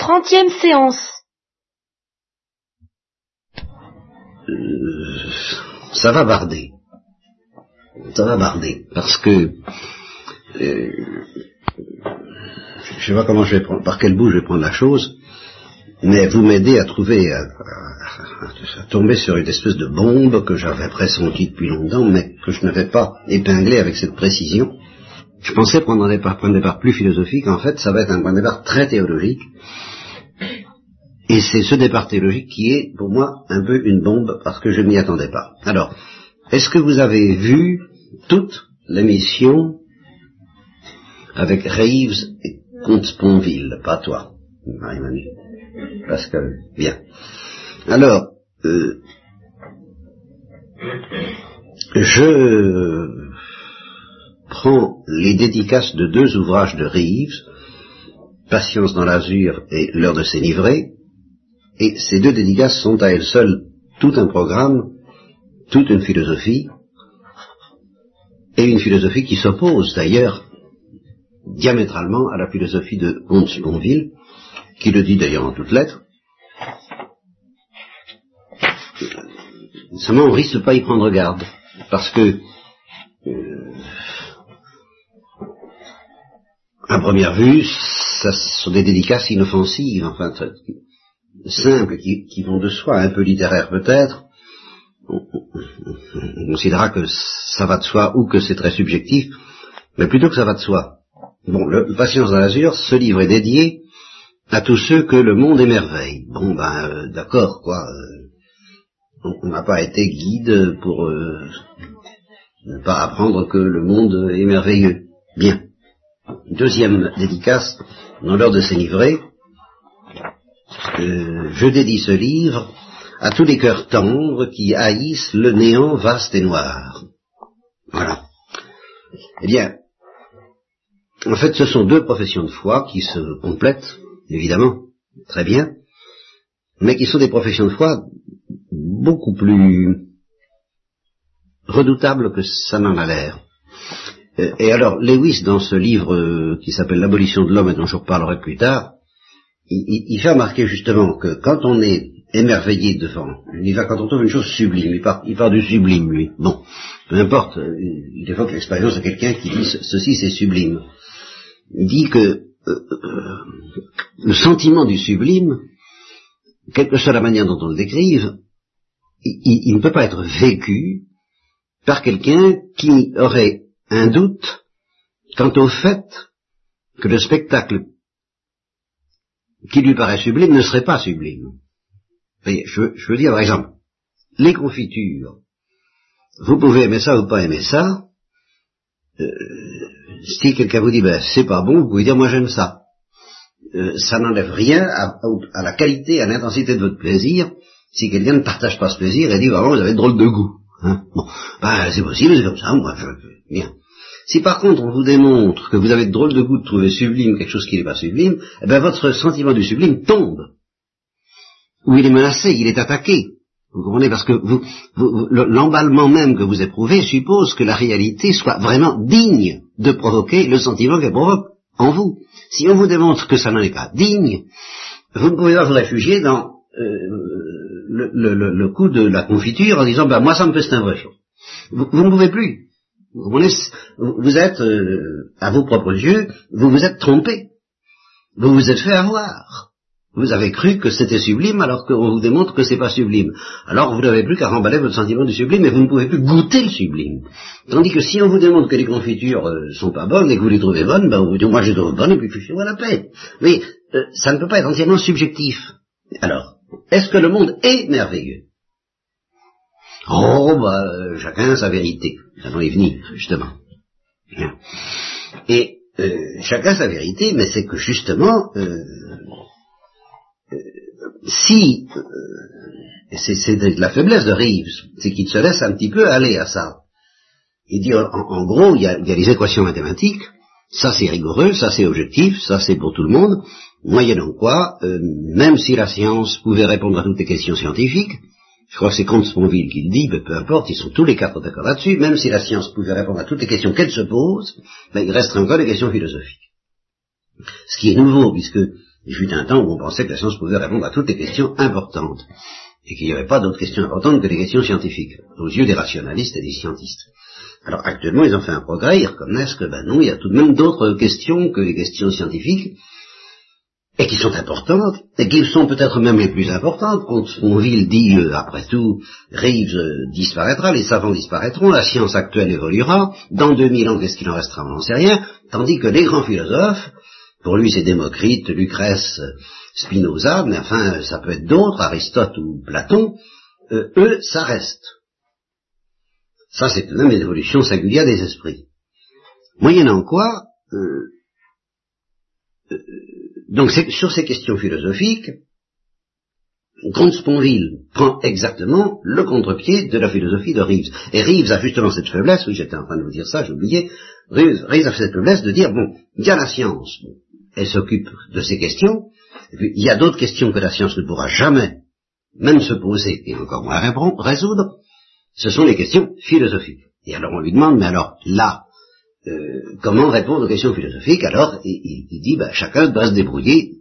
Trentième séance. Euh, ça va barder. Ça va barder. Parce que euh, je ne sais pas comment je vais prendre, par quel bout je vais prendre la chose, mais vous m'aidez à trouver, à, tomber sur une espèce de bombe que j'avais pressentie depuis longtemps, mais que je n'avais pas épinglée avec cette précision. Je pensais prendre un départ, de départ plus philosophique, en fait, ça va être un point de départ très théologique. Et c'est ce départ théologique qui est, pour moi, un peu une bombe, parce que je ne m'y attendais pas. Alors, est-ce que vous avez vu toute l'émission avec Reeves et Comte Sponville? Pas toi, Marie-Manu. Pascal, bien. Alors, euh, je prends les dédicaces de deux ouvrages de Reeves, Patience dans l'azur et L'heure de s'énivrer, et ces deux dédicaces sont à elles seules tout un programme, toute une philosophie, et une philosophie qui s'oppose d'ailleurs diamétralement à la philosophie de Comte Sponville, qui le dit d'ailleurs en toutes lettres. Seulement, on risque de pas y prendre garde, parce que, euh, à première vue, ça sont des dédicaces inoffensives, enfin, simples, qui, vont de soi, un peu littéraires peut-être. On, considérera que ça va de soi ou que c'est très subjectif, mais plutôt que ça va de soi. Bon, le Patience dans l'Azur, ce livre est dédié à tous ceux que le monde émerveille. Bon, ben, euh, d'accord, quoi. Euh, on n'a pas été guide pour euh, ne pas apprendre que le monde est merveilleux. Bien. Deuxième dédicace, dans l'heure de s'enivrer, je dédie ce livre à tous les cœurs tendres qui haïssent le néant vaste et noir. Voilà. Eh bien, en fait, ce sont deux professions de foi qui se complètent, évidemment, très bien, mais qui sont des professions de foi beaucoup plus redoutables que ça n'en a l'air. Et alors, Lewis, dans ce livre euh, qui s'appelle L'abolition de l'homme et dont je reparlerai plus tard, il, fait remarquer justement que quand on est émerveillé devant, il va quand on trouve une chose sublime, il part, il du sublime, lui. Bon, peu importe, euh, il évoque l'expérience de quelqu'un qui dit ceci c'est sublime dit que euh, le sentiment du sublime, quelle que soit la manière dont on le décrive, il, ne peut pas être vécu par quelqu'un qui aurait un doute quant au fait que le spectacle qui lui paraît sublime ne serait pas sublime. Je veux dire par exemple, les confitures, vous pouvez aimer ça ou pas aimer ça, euh, si quelqu'un vous dit ben c'est pas bon, vous pouvez dire moi j'aime ça. Euh, ça n'enlève rien à, la qualité, à l'intensité de votre plaisir, si quelqu'un ne partage pas ce plaisir et dit vraiment vous avez drôle de goût. Hein. Bon, ben, c'est possible, c'est comme ça, moi je bien. Si par contre on vous démontre que vous avez de drôle de goût de trouver sublime quelque chose qui n'est pas sublime, eh ben votre sentiment du sublime tombe. Ou il est menacé, il est attaqué. Vous comprenez? Parce que vous, l'emballement même que vous éprouvez suppose que la réalité soit vraiment digne de provoquer le sentiment qu'elle provoque en vous. Si on vous démontre que ça n'en est pas digne, vous ne pouvez pas vous réfugier dans euh, le, coup de la confiture en disant ben moi ça me fait un vrai chose. Vous, ne pouvez plus. Vous, êtes euh, à vos propres yeux, vous vous êtes trompé. Vous vous êtes fait avoir. Vous avez cru que c'était sublime alors qu'on vous démontre que c'est pas sublime. Alors vous n'avez plus qu'à remballer votre sentiment du sublime et vous ne pouvez plus goûter le sublime. Tandis que si on vous démontre que les confitures euh, sont pas bonnes et que vous les trouvez bonnes, ben vous dites moi je les trouve bonnes et puis je moi la paix. Mais euh, ça ne peut pas être entièrement subjectif. Alors, est-ce que le monde est merveilleux? Oh, bah, euh, chacun sa vérité. Nous allons y venir, justement. Et chacun sa vérité, mais c'est que justement, si, euh, c'est de la faiblesse de Reeves, c'est qu'il se laisse un petit peu aller à ça. Il dit, en, gros, il y, a, les équations mathématiques, ça c'est rigoureux, ça c'est objectif, ça c'est pour tout le monde, moyennant quoi, euh, même si la science pouvait répondre à toutes les questions scientifiques, je crois que c'est Comte Sponville qui le dit, mais peu importe, ils sont tous les quatre d'accord là-dessus, même si la science pouvait répondre à toutes les questions qu'elle se pose, ben, il resterait encore des questions philosophiques. Ce qui est nouveau, puisque Il fut un temps où on pensait que la science pouvait répondre à toutes les questions importantes, et qu'il n'y avait pas d'autres questions importantes que les questions scientifiques, aux yeux des rationalistes et des scientistes. Alors actuellement, ils ont fait un progrès, ils reconnaissent que ben non, il y a tout de même d'autres questions que les questions scientifiques, et qui sont importantes, et qui sont peut-être même les plus importantes. Sponville dit, euh, après tout, Reeves euh, disparaîtra, les savants disparaîtront, la science actuelle évoluera, dans 2000 ans, qu'est-ce qu'il en restera, on n'en sait rien, tandis que les grands philosophes, pour lui c'est Démocrite, Lucrèce, Spinoza, mais enfin ça peut être d'autres, Aristote ou Platon, euh, eux, ça reste. Ça c'est même une évolution singulière des esprits. Moyennant quoi, donc sur ces questions philosophiques, Comte Sponville prend exactement le contre-pied de la philosophie de Reeves. Et Reeves a justement cette faiblesse, oui j'étais en train de vous dire ça, j'ai oublié, Reeves, a cette faiblesse de dire, bon, il y a la science, elle s'occupe de ces questions, et puis il y a d'autres questions que la science ne pourra jamais même se poser, et encore moins résoudre, ce sont les questions philosophiques. Et alors on lui demande, mais alors là, euh, comment répondre aux questions philosophiques Alors, il, dit, ben, chacun doit se débrouiller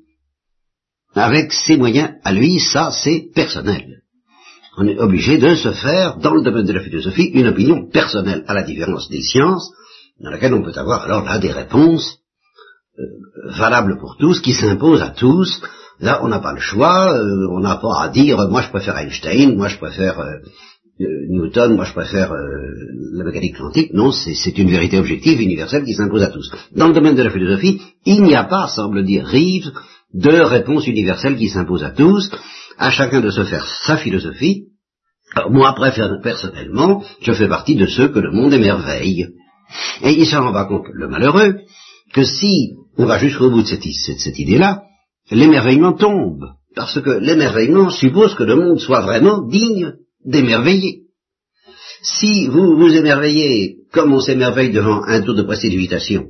avec ses moyens à lui, ça c'est personnel. On est obligé de se faire, dans le domaine de la philosophie, une opinion personnelle, à la différence des sciences, dans laquelle on peut avoir alors là des réponses euh, valables pour tous, qui s'imposent à tous. Là, on n'a pas le choix, euh, on n'a pas à dire, moi je préfère Einstein, moi je préfère Newton, moi je préfère euh, la mécanique quantique, non, c'est une vérité objective, universelle, qui s'impose à tous. Dans le domaine de la philosophie, il n'y a pas, semble dire Reeves, de réponse universelle qui s'impose à tous, à chacun de se faire sa philosophie. Alors, moi, personnellement, je fais partie de ceux que le monde émerveille. Et il s'en rend pas compte, le malheureux, que si on va jusqu'au bout de cette, cette idée-là, l'émerveillement tombe. Parce que l'émerveillement suppose que le monde soit vraiment digne d'émerveiller. Si vous vous émerveillez comme on s'émerveille devant un tour de précipitation,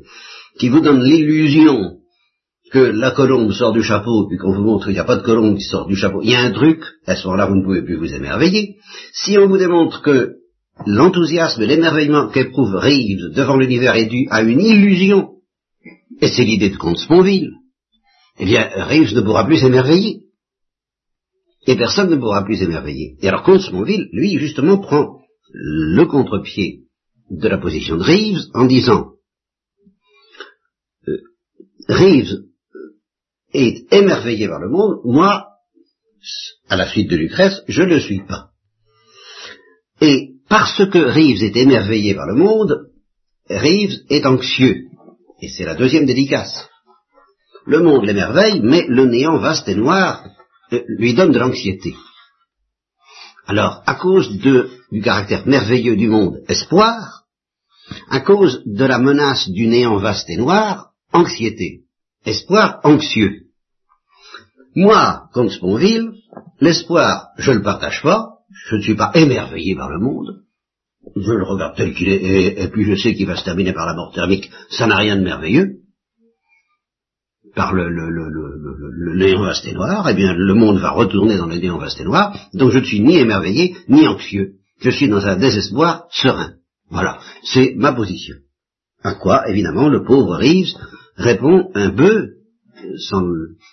qui vous donne l'illusion que la colombe sort du chapeau, puis qu'on vous montre qu'il n'y a pas de colombe qui sort du chapeau, il y a un truc, à ce moment-là vous ne pouvez plus vous émerveiller. Si on vous démontre que l'enthousiasme et l'émerveillement qu'éprouve Reeves devant l'univers est dû à une illusion, et c'est l'idée de Comte Sponville, eh bien Reeves ne pourra plus s'émerveiller et personne ne pourra plus s'émerveiller. Et alors Comte lui, justement, prend le contre-pied de la position de Reeves en disant euh, Reeves est émerveillé par le monde, moi, à la suite de Lucrèce, je ne le suis pas. Et parce que Reeves est émerveillé par le monde, Reeves est anxieux. Et c'est la deuxième dédicace. Le monde l'émerveille, mais le néant vaste et noir lui donne de l'anxiété. Alors, à cause du caractère merveilleux du monde, espoir, à cause de la menace du néant vaste et noir, anxiété. Espoir anxieux. Moi, comme Sponville, l'espoir, je ne le partage pas, je ne suis pas émerveillé par le monde, je le regarde tel qu'il est, et, puis je sais qu'il va se terminer par la mort thermique, ça n'a rien de merveilleux, par le, le, le, le, vaste et noir, eh bien le monde va retourner dans le néant vaste et noir, donc je ne suis ni émerveillé, ni anxieux. Je suis dans un désespoir serein. Voilà, c'est ma position. À quoi, évidemment, le pauvre Reeves répond un peu, sans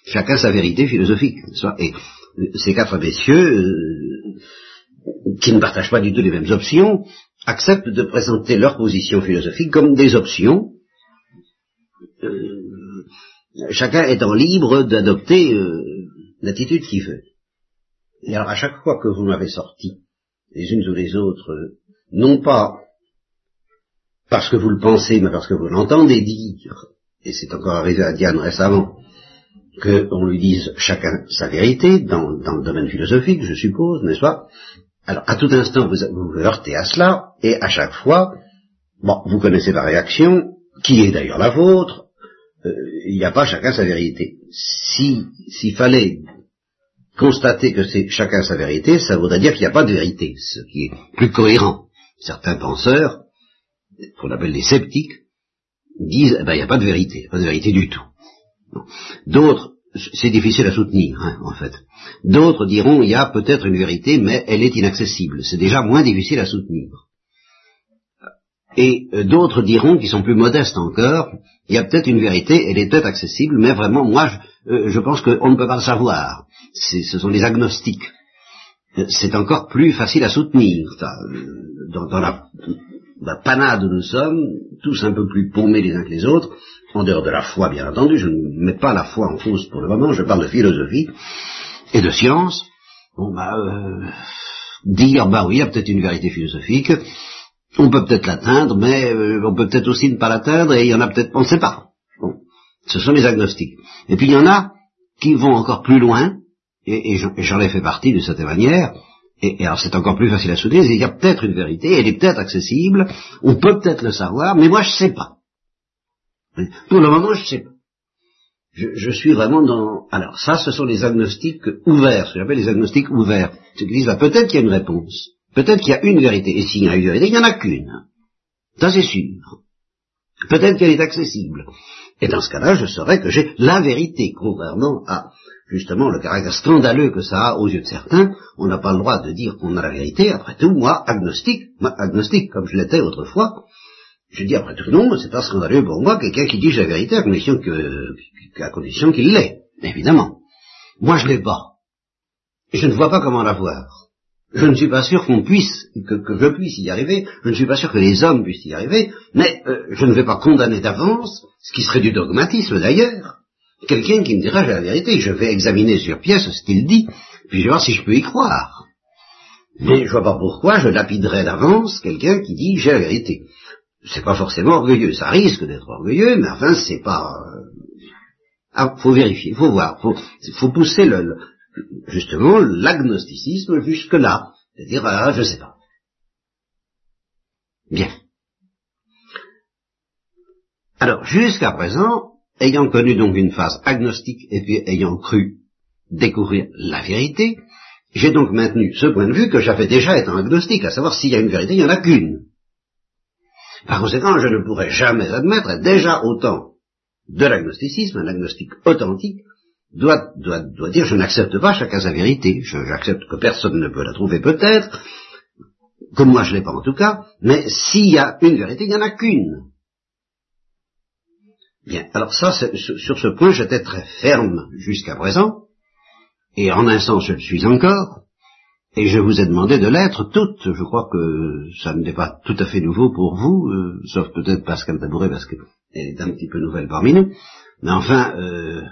chacun sa vérité philosophique. Et ces quatre messieurs, euh, qui ne partagent pas du tout les mêmes options, acceptent de présenter leur position philosophique comme des options, euh, chacun étant libre d'adopter euh, l'attitude qu'il veut. Et alors à chaque fois que vous m'avez sorti, les unes ou les autres, euh, non pas parce que vous le pensez, mais parce que vous l'entendez dire, et c'est encore arrivé à Diane récemment, qu'on lui dise chacun sa vérité, dans, le domaine philosophique, je suppose, n'est-ce pas? Alors, à tout instant, vous vous heurtez à cela, et à chaque fois, bon, vous connaissez la réaction, qui est d'ailleurs la vôtre, il n'y a pas chacun sa vérité. Si s'il fallait constater que c'est chacun sa vérité, ça voudrait dire qu'il n'y a pas de vérité, ce qui est plus cohérent. Certains penseurs, qu'on appelle les sceptiques, disent eh ben, il n'y a pas de vérité, pas de vérité du tout. D'autres, c'est difficile à soutenir, hein, en fait. D'autres diront il y a peut-être une vérité, mais elle est inaccessible. C'est déjà moins difficile à soutenir. Et euh, d'autres diront, qui sont plus modestes encore, il y a peut-être une vérité, elle est peut-être accessible, mais vraiment, moi, euh, je pense qu'on ne peut pas le savoir. Ce sont les agnostiques. Euh, c'est encore plus facile à soutenir. Dans, dans la, la, panade où nous sommes, tous un peu plus paumés les uns que les autres, en dehors de la foi bien entendu, je ne mets pas la foi en cause pour le moment, je parle de philosophie et de science. Bon bah euh, dire bah oui, il y a peut-être une vérité philosophique, on peut peut-être l'atteindre, mais euh, on peut peut-être aussi ne pas l'atteindre, et il y en a peut-être, on ne sait pas. Bon. Ce sont les agnostiques. Et puis il y en a qui vont encore plus loin, et, j'en ai fait partie de cette manière, et, alors c'est encore plus facile à soutenir, il y a peut-être une vérité, elle est peut-être accessible, on peut peut-être le savoir, mais moi je ne sais pas. Pour le moment, je ne sais pas. Je, suis vraiment dans... Alors ça, ce sont les agnostiques ouverts, ce que j'appelle les agnostiques ouverts. Ceux qui disent, bah, peut-être qu'il y a une réponse. Peut-être qu'il y a une vérité, et s'il y a une vérité, il n'y en a qu'une. Ça c'est sûr. Peut-être qu'elle est accessible. Et dans ce cas-là, je saurais que j'ai la vérité, contrairement à justement le caractère scandaleux que ça a aux yeux de certains. On n'a pas le droit de dire qu'on a la vérité. Après tout, moi, agnostique, moi, agnostique comme je l'étais autrefois, je dis après tout non, c'est pas scandaleux pour moi quelqu'un qui dit la vérité à condition à condition qu'il l'ait, évidemment. Moi, je l'ai pas. Je ne vois pas comment l'avoir. Je ne suis pas sûr qu'on puisse, que, je puisse y arriver, je ne suis pas sûr que les hommes puissent y arriver, mais euh, je ne vais pas condamner d'avance, ce qui serait du dogmatisme d'ailleurs, quelqu'un qui me dira j'ai la vérité, je vais examiner sur pièce ce qu'il dit, puis je vais voir si je peux y croire. Mais je vois pas pourquoi je lapiderais d'avance quelqu'un qui dit j'ai la vérité. C'est pas forcément orgueilleux, ça risque d'être orgueilleux, mais enfin c'est pas... Euh, ah, faut vérifier, faut voir, faut, faut pousser le, justement l'agnosticisme jusque-là. C'est-à-dire, ah, je ne sais pas. Bien. Alors, jusqu'à présent, ayant connu donc une phase agnostique et puis ayant cru découvrir la vérité, j'ai donc maintenu ce point de vue que j'avais déjà étant agnostique, à savoir s'il y a une vérité, il n'y en a qu'une. Par conséquent, je ne pourrais jamais admettre, déjà autant de l'agnosticisme, un agnostique authentique, doit, doit, doit dire je n'accepte pas chacun sa vérité, j'accepte que personne ne peut la trouver peut-être, comme moi je l'ai pas en tout cas, mais s'il y a une vérité, il n'y en a qu'une. Bien, alors ça, sur ce point, j'étais très ferme jusqu'à présent, et en un sens je le suis encore, et je vous ai demandé de l'être toutes. Je crois que ça n'est pas tout à fait nouveau pour vous, euh, sauf peut-être Pascal Tabouret parce qu'elle est un petit peu nouvelle parmi nous. Mais enfin, euh,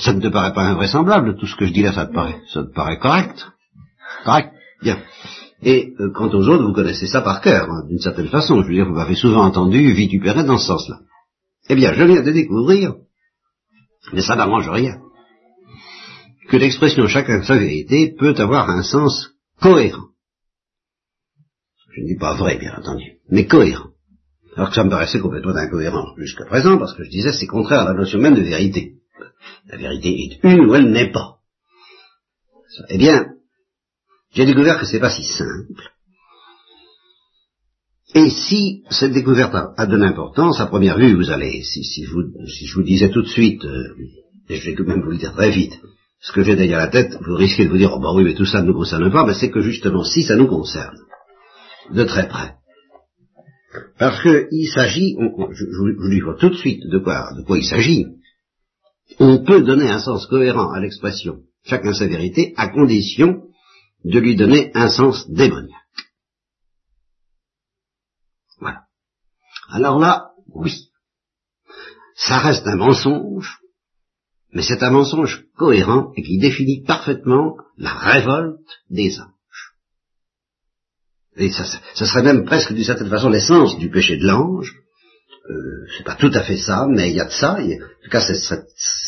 ça ne te paraît pas invraisemblable, tout ce que je dis là, ça te paraît, ça te paraît correct Correct Bien. Et euh, quant aux autres, vous connaissez ça par cœur, hein, d'une certaine façon. Je veux dire, vous m'avez souvent entendu vitupérer dans ce sens-là. Eh bien, je viens de découvrir, mais ça n'arrange rien, que l'expression chacun sa vérité peut avoir un sens cohérent. Je ne dis pas vrai, bien entendu, mais cohérent. Alors que ça me paraissait complètement incohérent jusqu'à présent, parce que je disais c'est contraire à la notion même de vérité. La vérité est une ou elle n'est pas. Eh bien, j'ai découvert que c'est pas si simple. Et si cette découverte a, de l'importance, à première vue, vous allez, si, je, vous, disais tout de suite, euh, et je vais même vous le dire très vite, ce que j'ai derrière la tête, vous risquez de vous dire, oh bah oui, mais tout ça ne nous concerne pas, mais c'est que justement, si ça nous concerne, de très près, parce qu'il s'agit, je, vous dis tout de suite de quoi il s'agit, on peut donner un sens cohérent à l'expression chacun sa vérité à condition de lui donner un sens démoniaque. Voilà. Alors là, oui, ça reste un mensonge, mais c'est un mensonge cohérent et qui définit parfaitement la révolte des anges. Et ça, serait même presque d'une certaine façon l'essence du péché de l'ange, euh, c'est pas tout à fait ça, mais il y a de ça, en tout cas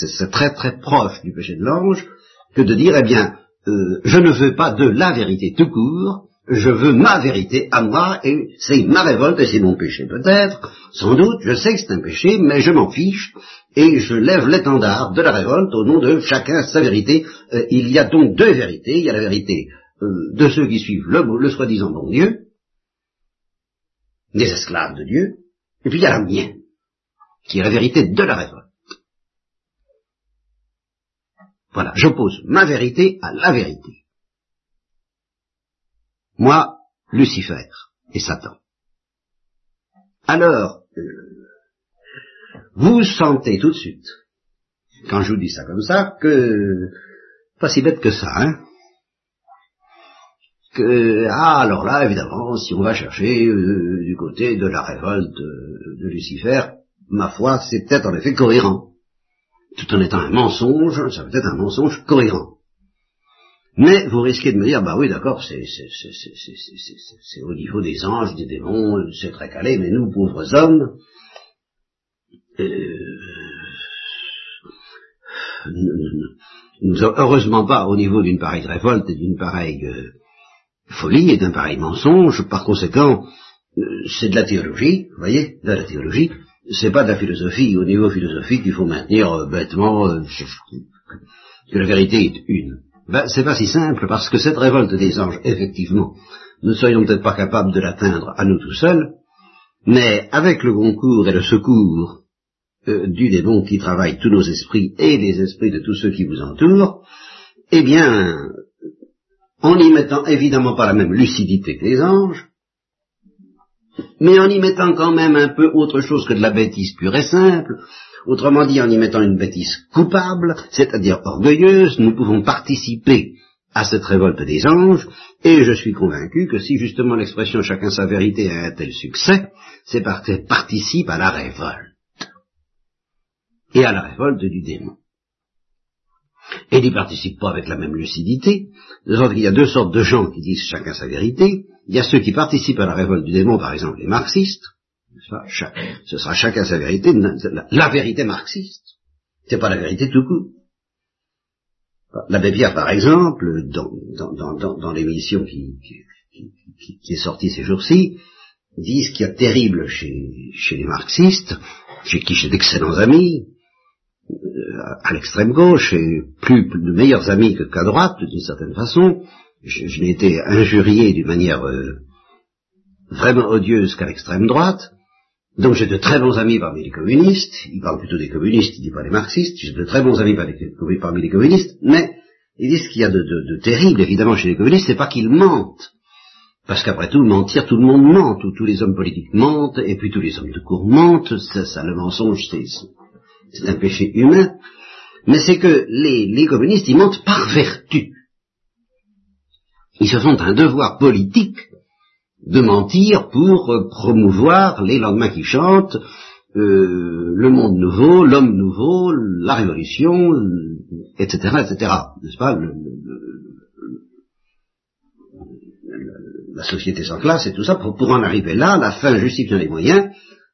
c'est très très proche du péché de l'ange, que de dire, eh bien, euh, je ne veux pas de la vérité tout court, je veux ma vérité à moi, et c'est ma révolte, et c'est mon péché peut-être, sans doute, je sais que c'est un péché, mais je m'en fiche, et je lève l'étendard de la révolte au nom de chacun sa vérité. Euh, il y a donc deux vérités, il y a la vérité de ceux qui suivent le, le soi-disant bon Dieu, des esclaves de Dieu, et puis il y a la mienne, qui est la vérité de la révolte. Voilà, j'oppose ma vérité à la vérité. Moi, Lucifer et Satan. Alors, euh, vous sentez tout de suite quand je vous dis ça comme ça, que pas si bête que ça, hein. Que, ah, alors là, évidemment, si on va chercher euh, du côté de la révolte de, de Lucifer, ma foi, c'est peut-être en effet cohérent. Tout en étant un mensonge, ça peut être un mensonge cohérent. Mais vous risquez de me dire, bah oui, d'accord, c'est au niveau des anges, des démons, c'est très calé, mais nous, pauvres hommes, euh, nous, heureusement pas au niveau d'une pareille révolte et d'une pareille euh, folie et d'un pareil mensonge, par conséquent, euh, c'est de la théologie, vous voyez, de la théologie, c'est pas de la philosophie, au niveau philosophique, il faut maintenir bêtement que la vérité est une. Ben, c'est pas si simple, parce que cette révolte des anges, effectivement, nous ne serions peut-être pas capables de l'atteindre à nous tout seuls, mais avec le concours et le secours euh, du démon qui travaille tous nos esprits et les esprits de tous ceux qui vous entourent, eh bien, en n'y mettant évidemment pas la même lucidité que les anges, mais en y mettant quand même un peu autre chose que de la bêtise pure et simple, Autrement dit, en y mettant une bêtise coupable, c'est-à-dire orgueilleuse, nous pouvons participer à cette révolte des anges, et je suis convaincu que si justement l'expression chacun sa vérité a un tel succès, c'est parce qu'elle participe à la révolte. Et à la révolte du démon. Et n'y participe pas avec la même lucidité, de sorte qu'il y a deux sortes de gens qui disent chacun sa vérité. Il y a ceux qui participent à la révolte du démon, par exemple les marxistes, ce sera chacun sa vérité, la, vérité marxiste. C'est pas la vérité tout court. L'abbé Pierre, par exemple, dans, l'émission qui, est sortie ces jours-ci, dit ce qu'il y a terrible chez, les marxistes, chez qui j'ai d'excellents amis, à l'extrême gauche, et plus, de meilleurs amis qu'à droite, d'une certaine façon. Je, n'ai été injurié d'une manière euh, vraiment odieuse qu'à l'extrême droite, donc j'ai de très bons amis parmi les communistes, il parle plutôt des communistes, il dit pas des marxistes, j'ai de très bons amis parmi les communistes, mais ils disent qu'il y a de, terrible évidemment chez les communistes, c'est pas qu'ils mentent. Parce qu'après tout, mentir, tout le monde ment, tous les hommes politiques mentent, et puis tous les hommes de cour mentent, ça, le mensonge, c'est un péché humain. Mais c'est que les, les communistes, ils mentent par vertu. Ils se font un devoir politique de mentir pour euh, promouvoir les lendemains qui chantent, euh, le monde nouveau, l'homme nouveau, la révolution, etc., etc. N'est-ce pas? La société sans classe et tout ça, pour, en arriver là, la fin justifiant les moyens,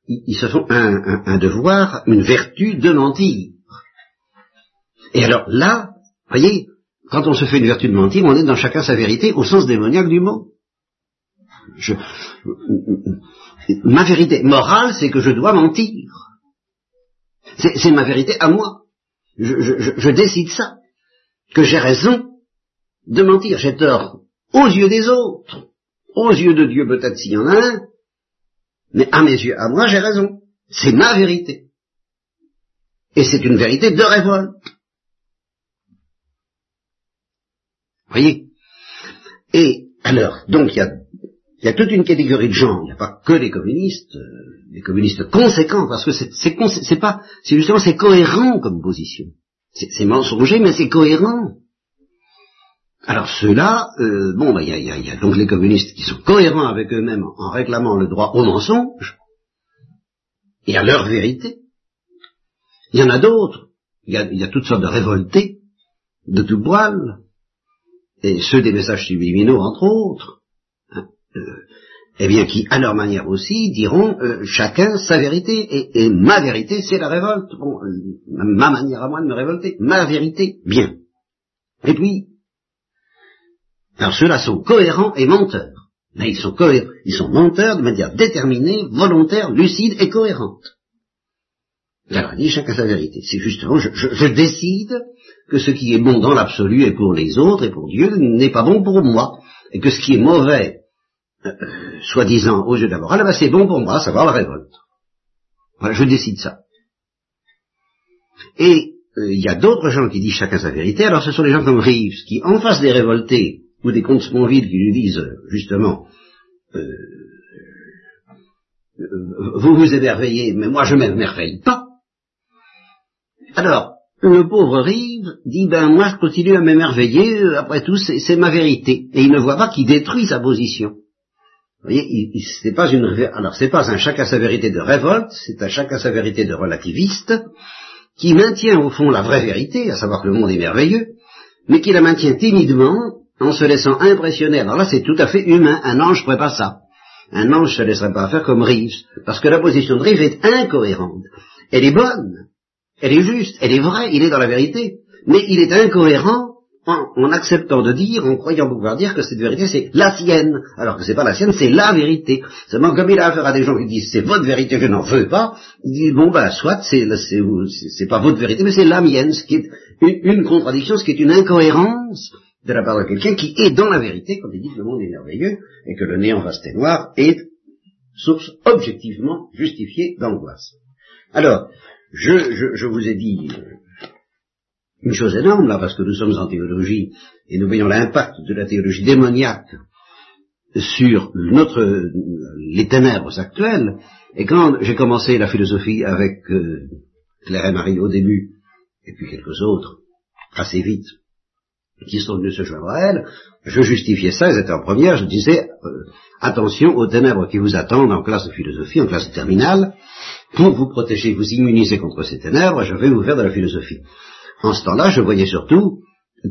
ils, se font un, devoir, une vertu de mentir. Et alors là, voyez, quand on se fait une vertu de mentir, on est dans chacun sa vérité au sens démoniaque du mot ma vérité morale, c'est que je dois mentir. C'est ma vérité à moi. Je, décide ça. Que j'ai raison de mentir. J'ai tort aux yeux des autres. Aux yeux de Dieu, peut-être s'il y en a un. Mais à mes yeux, à moi, j'ai raison. C'est ma vérité. Et c'est une vérité de révolte. Voyez? Et alors, donc il y a y a toute une catégorie de gens, il n'y a pas que les communistes, euh, les communistes conséquents, parce que c'est pas, c'est justement c'est cohérent comme position. C'est mensonger, mais c'est cohérent. Alors ceux-là, euh, bon, bah, il y, a, donc les communistes qui sont cohérents avec eux-mêmes en réclamant le droit au mensonge et à leur vérité. Il y en a d'autres. Il y a, toutes sortes de révoltés de tout poil, et ceux des messages subliminaux entre autres. Euh, eh bien, qui, à leur manière aussi, diront euh, chacun sa vérité, et, ma vérité, c'est la révolte. Bon, euh, ma manière à moi de me révolter, ma vérité, bien. Et puis, alors ceux-là sont cohérents et menteurs. Mais ils sont cohérents, ils sont menteurs de manière déterminée, volontaire, lucide et cohérente. Alors, dit chacun sa vérité. C'est justement, je, décide que ce qui est bon dans l'absolu et pour les autres et pour Dieu n'est pas bon pour moi, et que ce qui est mauvais euh, soi-disant aux yeux de la morale, c'est bon pour moi, savoir la révolte. Voilà, je décide ça. Et euh, il y a d'autres gens qui disent chacun sa vérité, alors ce sont les gens comme Reeves, qui en face des révoltés, ou des comptes Sponville qui lui disent, justement, euh, vous vous émerveillez, mais moi je m'émerveille pas. Alors, le pauvre Rive dit, ben moi je continue à m'émerveiller, euh, après tout c'est ma vérité. Et il ne voit pas qu'il détruit sa position. Vous voyez, c'est pas une, alors c'est pas un chacun sa vérité de révolte, c'est un chacun sa vérité de relativiste, qui maintient au fond la vraie vérité, à savoir que le monde est merveilleux, mais qui la maintient timidement en se laissant impressionner. Alors là, c'est tout à fait humain. Un ange ne ferait pas ça. Un ange ne se laisserait pas faire comme Reeves, parce que la position de Reeves est incohérente. Elle est bonne, elle est juste, elle est vraie, il est dans la vérité, mais il est incohérent en, acceptant de dire, en croyant pouvoir dire que cette vérité c'est la sienne, alors que c'est pas la sienne, c'est la vérité. Seulement comme il a affaire à des gens qui disent c'est votre vérité, je n'en veux pas, il dit bon ben soit c'est c'est pas votre vérité, mais c'est la mienne, ce qui est une, contradiction, ce qui est une incohérence de la part de quelqu'un qui est dans la vérité, quand il dit que le monde est merveilleux et que le néant vaste et noir est source objectivement justifiée d'angoisse. Alors, je, je, vous ai dit euh, une chose énorme là, parce que nous sommes en théologie et nous voyons l'impact de la théologie démoniaque sur notre, les ténèbres actuelles. Et quand j'ai commencé la philosophie avec euh, Claire et Marie au début, et puis quelques autres, assez vite, qui sont venus se joindre à elle, je justifiais ça, ils étaient en première, je disais, euh, attention aux ténèbres qui vous attendent en classe de philosophie, en classe terminale, pour vous protéger, vous immuniser contre ces ténèbres, je vais vous faire de la philosophie. En ce temps-là, je voyais surtout,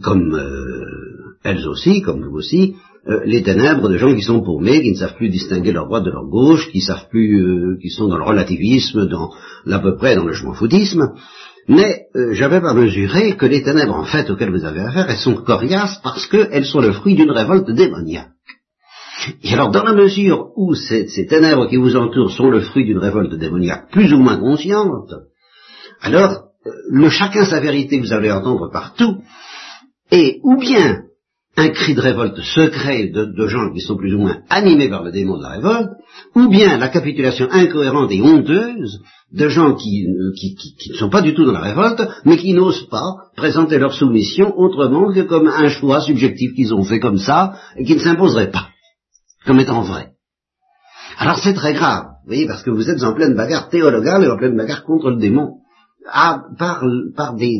comme euh, elles aussi, comme vous aussi, euh, les ténèbres de gens qui sont paumés, qui ne savent plus distinguer leur droite de leur gauche, qui savent plus, qui sont dans le relativisme, dans l'à peu près dans le chemin foutisme, mais euh, j'avais pas mesuré que les ténèbres en fait auxquelles vous avez affaire, elles sont coriaces parce qu'elles sont le fruit d'une révolte démoniaque. Et alors dans la mesure où ces, ténèbres qui vous entourent sont le fruit d'une révolte démoniaque plus ou moins consciente, alors euh, le chacun sa vérité vous allez entendre partout, et ou bien un cri de révolte secret de, gens qui sont plus ou moins animés par le démon de la révolte, ou bien la capitulation incohérente et honteuse de gens qui, euh, qui, ne sont pas du tout dans la révolte, mais qui n'osent pas présenter leur soumission autrement que comme un choix subjectif qu'ils ont fait comme ça, et qui ne s'imposerait pas, comme étant vrai. Alors c'est très grave, vous voyez, parce que vous êtes en pleine bagarre théologale et en pleine bagarre contre le démon par, par des,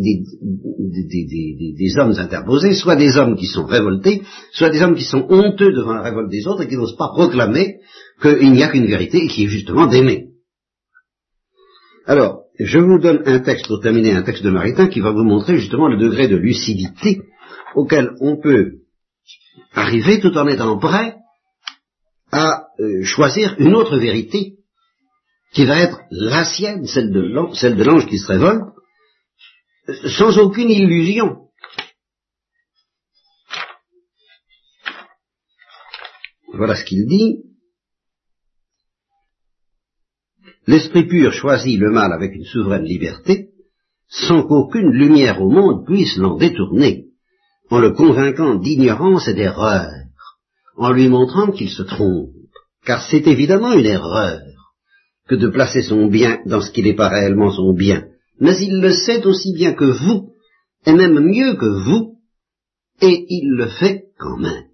hommes interposés, soit des hommes qui sont révoltés, soit des hommes qui sont honteux devant la révolte des autres et qui n'osent pas proclamer qu'il n'y a qu'une vérité et qui est justement d'aimer. Alors, je vous donne un texte pour terminer, un texte de Maritain qui va vous montrer justement le degré de lucidité auquel on peut arriver tout en étant prêt à euh, choisir une autre vérité qui va être la sienne, celle de l'ange qui se révolte, sans aucune illusion. Voilà ce qu'il dit. L'esprit pur choisit le mal avec une souveraine liberté, sans qu'aucune lumière au monde puisse l'en détourner, en le convainquant d'ignorance et d'erreur, en lui montrant qu'il se trompe, car c'est évidemment une erreur de placer son bien dans ce qui n'est pas réellement son bien, mais il le sait aussi bien que vous, et même mieux que vous, et il le fait quand même.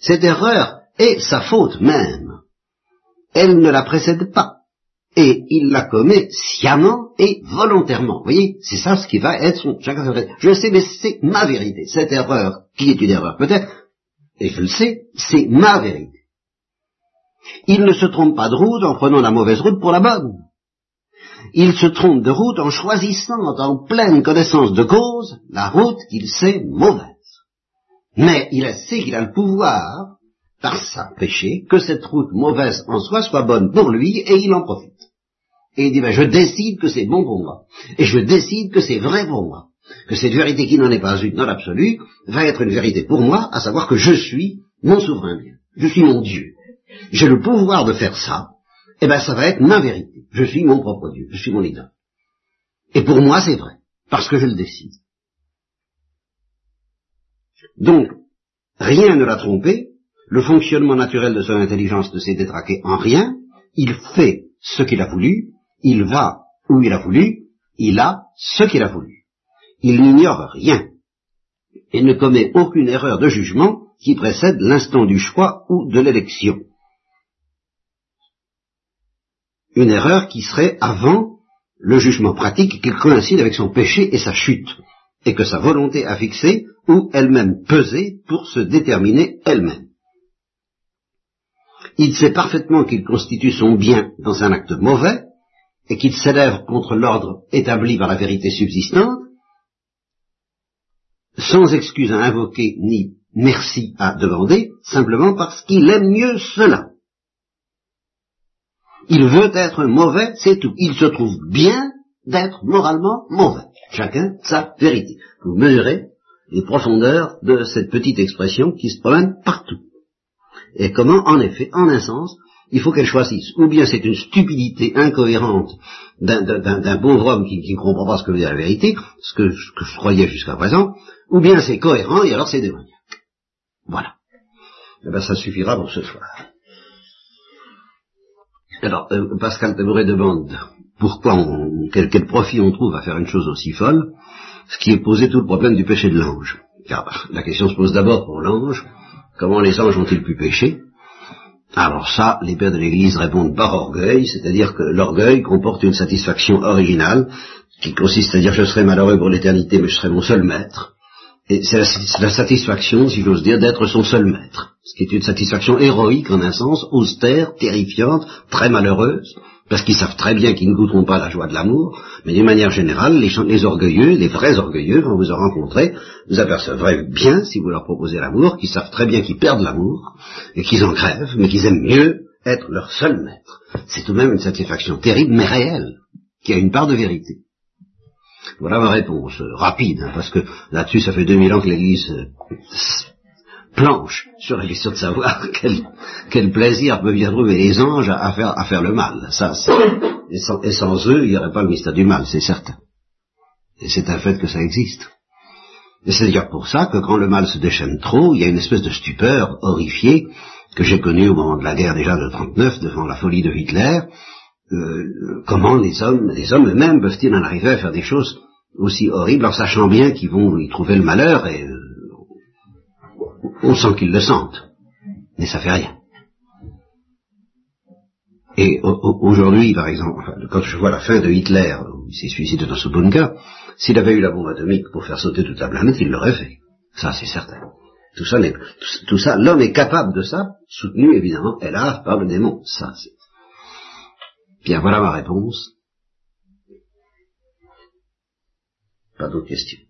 Cette erreur est sa faute même. Elle ne la précède pas. Et il la commet sciemment et volontairement. Vous voyez, c'est ça ce qui va être son... Chacun Je sais, mais c'est ma vérité. Cette erreur, qui est une erreur peut-être, et je le sais, c'est ma vérité. Il ne se trompe pas de route en prenant la mauvaise route pour la bonne. Il se trompe de route en choisissant en pleine connaissance de cause la route qu'il sait mauvaise. Mais il sait qu'il a le pouvoir, par sa péché, que cette route mauvaise en soi soit bonne pour lui et il en profite. Et il dit, ben, je décide que c'est bon pour moi. Et je décide que c'est vrai pour moi. Que cette vérité qui n'en est pas une dans l'absolu va être une vérité pour moi, à savoir que je suis mon souverain bien. Je suis mon Dieu j'ai le pouvoir de faire ça, eh bien ça va être ma vérité. Je suis mon propre Dieu, je suis mon idole. Et pour moi c'est vrai, parce que je le décide. Donc, rien ne l'a trompé, le fonctionnement naturel de son intelligence ne s'est détraqué en rien, il fait ce qu'il a voulu, il va où il a voulu, il a ce qu'il a voulu. Il n'ignore rien et ne commet aucune erreur de jugement qui précède l'instant du choix ou de l'élection. Une erreur qui serait avant le jugement pratique qu'il coïncide avec son péché et sa chute, et que sa volonté a fixé ou elle-même pesé pour se déterminer elle-même. Il sait parfaitement qu'il constitue son bien dans un acte mauvais, et qu'il s'élève contre l'ordre établi par la vérité subsistante, sans excuse à invoquer ni merci à demander, simplement parce qu'il aime mieux cela. Il veut être mauvais, c'est tout. Il se trouve bien d'être moralement mauvais. Chacun sa vérité. Vous mesurez les profondeurs de cette petite expression qui se promène partout. Et comment, en effet, en un sens, il faut qu'elle choisisse. Ou bien c'est une stupidité incohérente d'un pauvre homme qui ne comprend pas ce que veut dire la vérité, ce que, je croyais jusqu'à présent, ou bien c'est cohérent et alors c'est démoniaque. Voilà. Eh bien, ça suffira pour ce soir. Alors, euh, Pascal Tabouret demande pourquoi, on, quel, profit on trouve à faire une chose aussi folle, ce qui est posé tout le problème du péché de l'ange. Car la question se pose d'abord pour l'ange, comment les anges ont-ils pu pécher? Alors ça, les pères de l'Église répondent par orgueil, c'est-à-dire que l'orgueil comporte une satisfaction originale qui consiste à dire je serai malheureux pour l'éternité, mais je serai mon seul maître. Et c'est la, satisfaction, si j'ose dire, d'être son seul maître. Ce qui est une satisfaction héroïque en un sens, austère, terrifiante, très malheureuse, parce qu'ils savent très bien qu'ils ne goûteront pas la joie de l'amour, mais d'une manière générale, les, les, orgueilleux, les vrais orgueilleux, quand vous en rencontrez, vous apercevrez bien, si vous leur proposez l'amour, qu'ils savent très bien qu'ils perdent l'amour, et qu'ils en crèvent, mais qu'ils aiment mieux être leur seul maître. C'est tout de même une satisfaction terrible, mais réelle, qui a une part de vérité. Voilà ma réponse, rapide, hein, parce que là-dessus, ça fait 2000 ans que l'Église euh, planche sur la question de savoir quel, plaisir peuvent bien trouver les anges à, faire, à faire le mal. Ça, et, sans, et sans eux, il n'y aurait pas le mystère du mal, c'est certain. Et c'est un fait que ça existe. Et c'est d'ailleurs pour ça que quand le mal se déchaîne trop, il y a une espèce de stupeur horrifiée que j'ai connue au moment de la guerre déjà de 39 devant la folie de Hitler. Euh, comment les hommes, les hommes eux-mêmes peuvent-ils en arriver à faire des choses aussi horribles en sachant bien qu'ils vont y trouver le malheur et euh, on sent qu'ils le sentent, mais ça fait rien. Et aujourd'hui, par exemple, quand je vois la fin de Hitler, il s'est suicidé dans ce bunker, s'il avait eu la bombe atomique pour faire sauter toute la planète, il l'aurait fait. Ça, c'est certain. Tout ça, tout, l'homme est capable de ça, soutenu évidemment, hélas, par le démon. Ça, c'est. Bien, voilà ma réponse. Pas d'autres questions.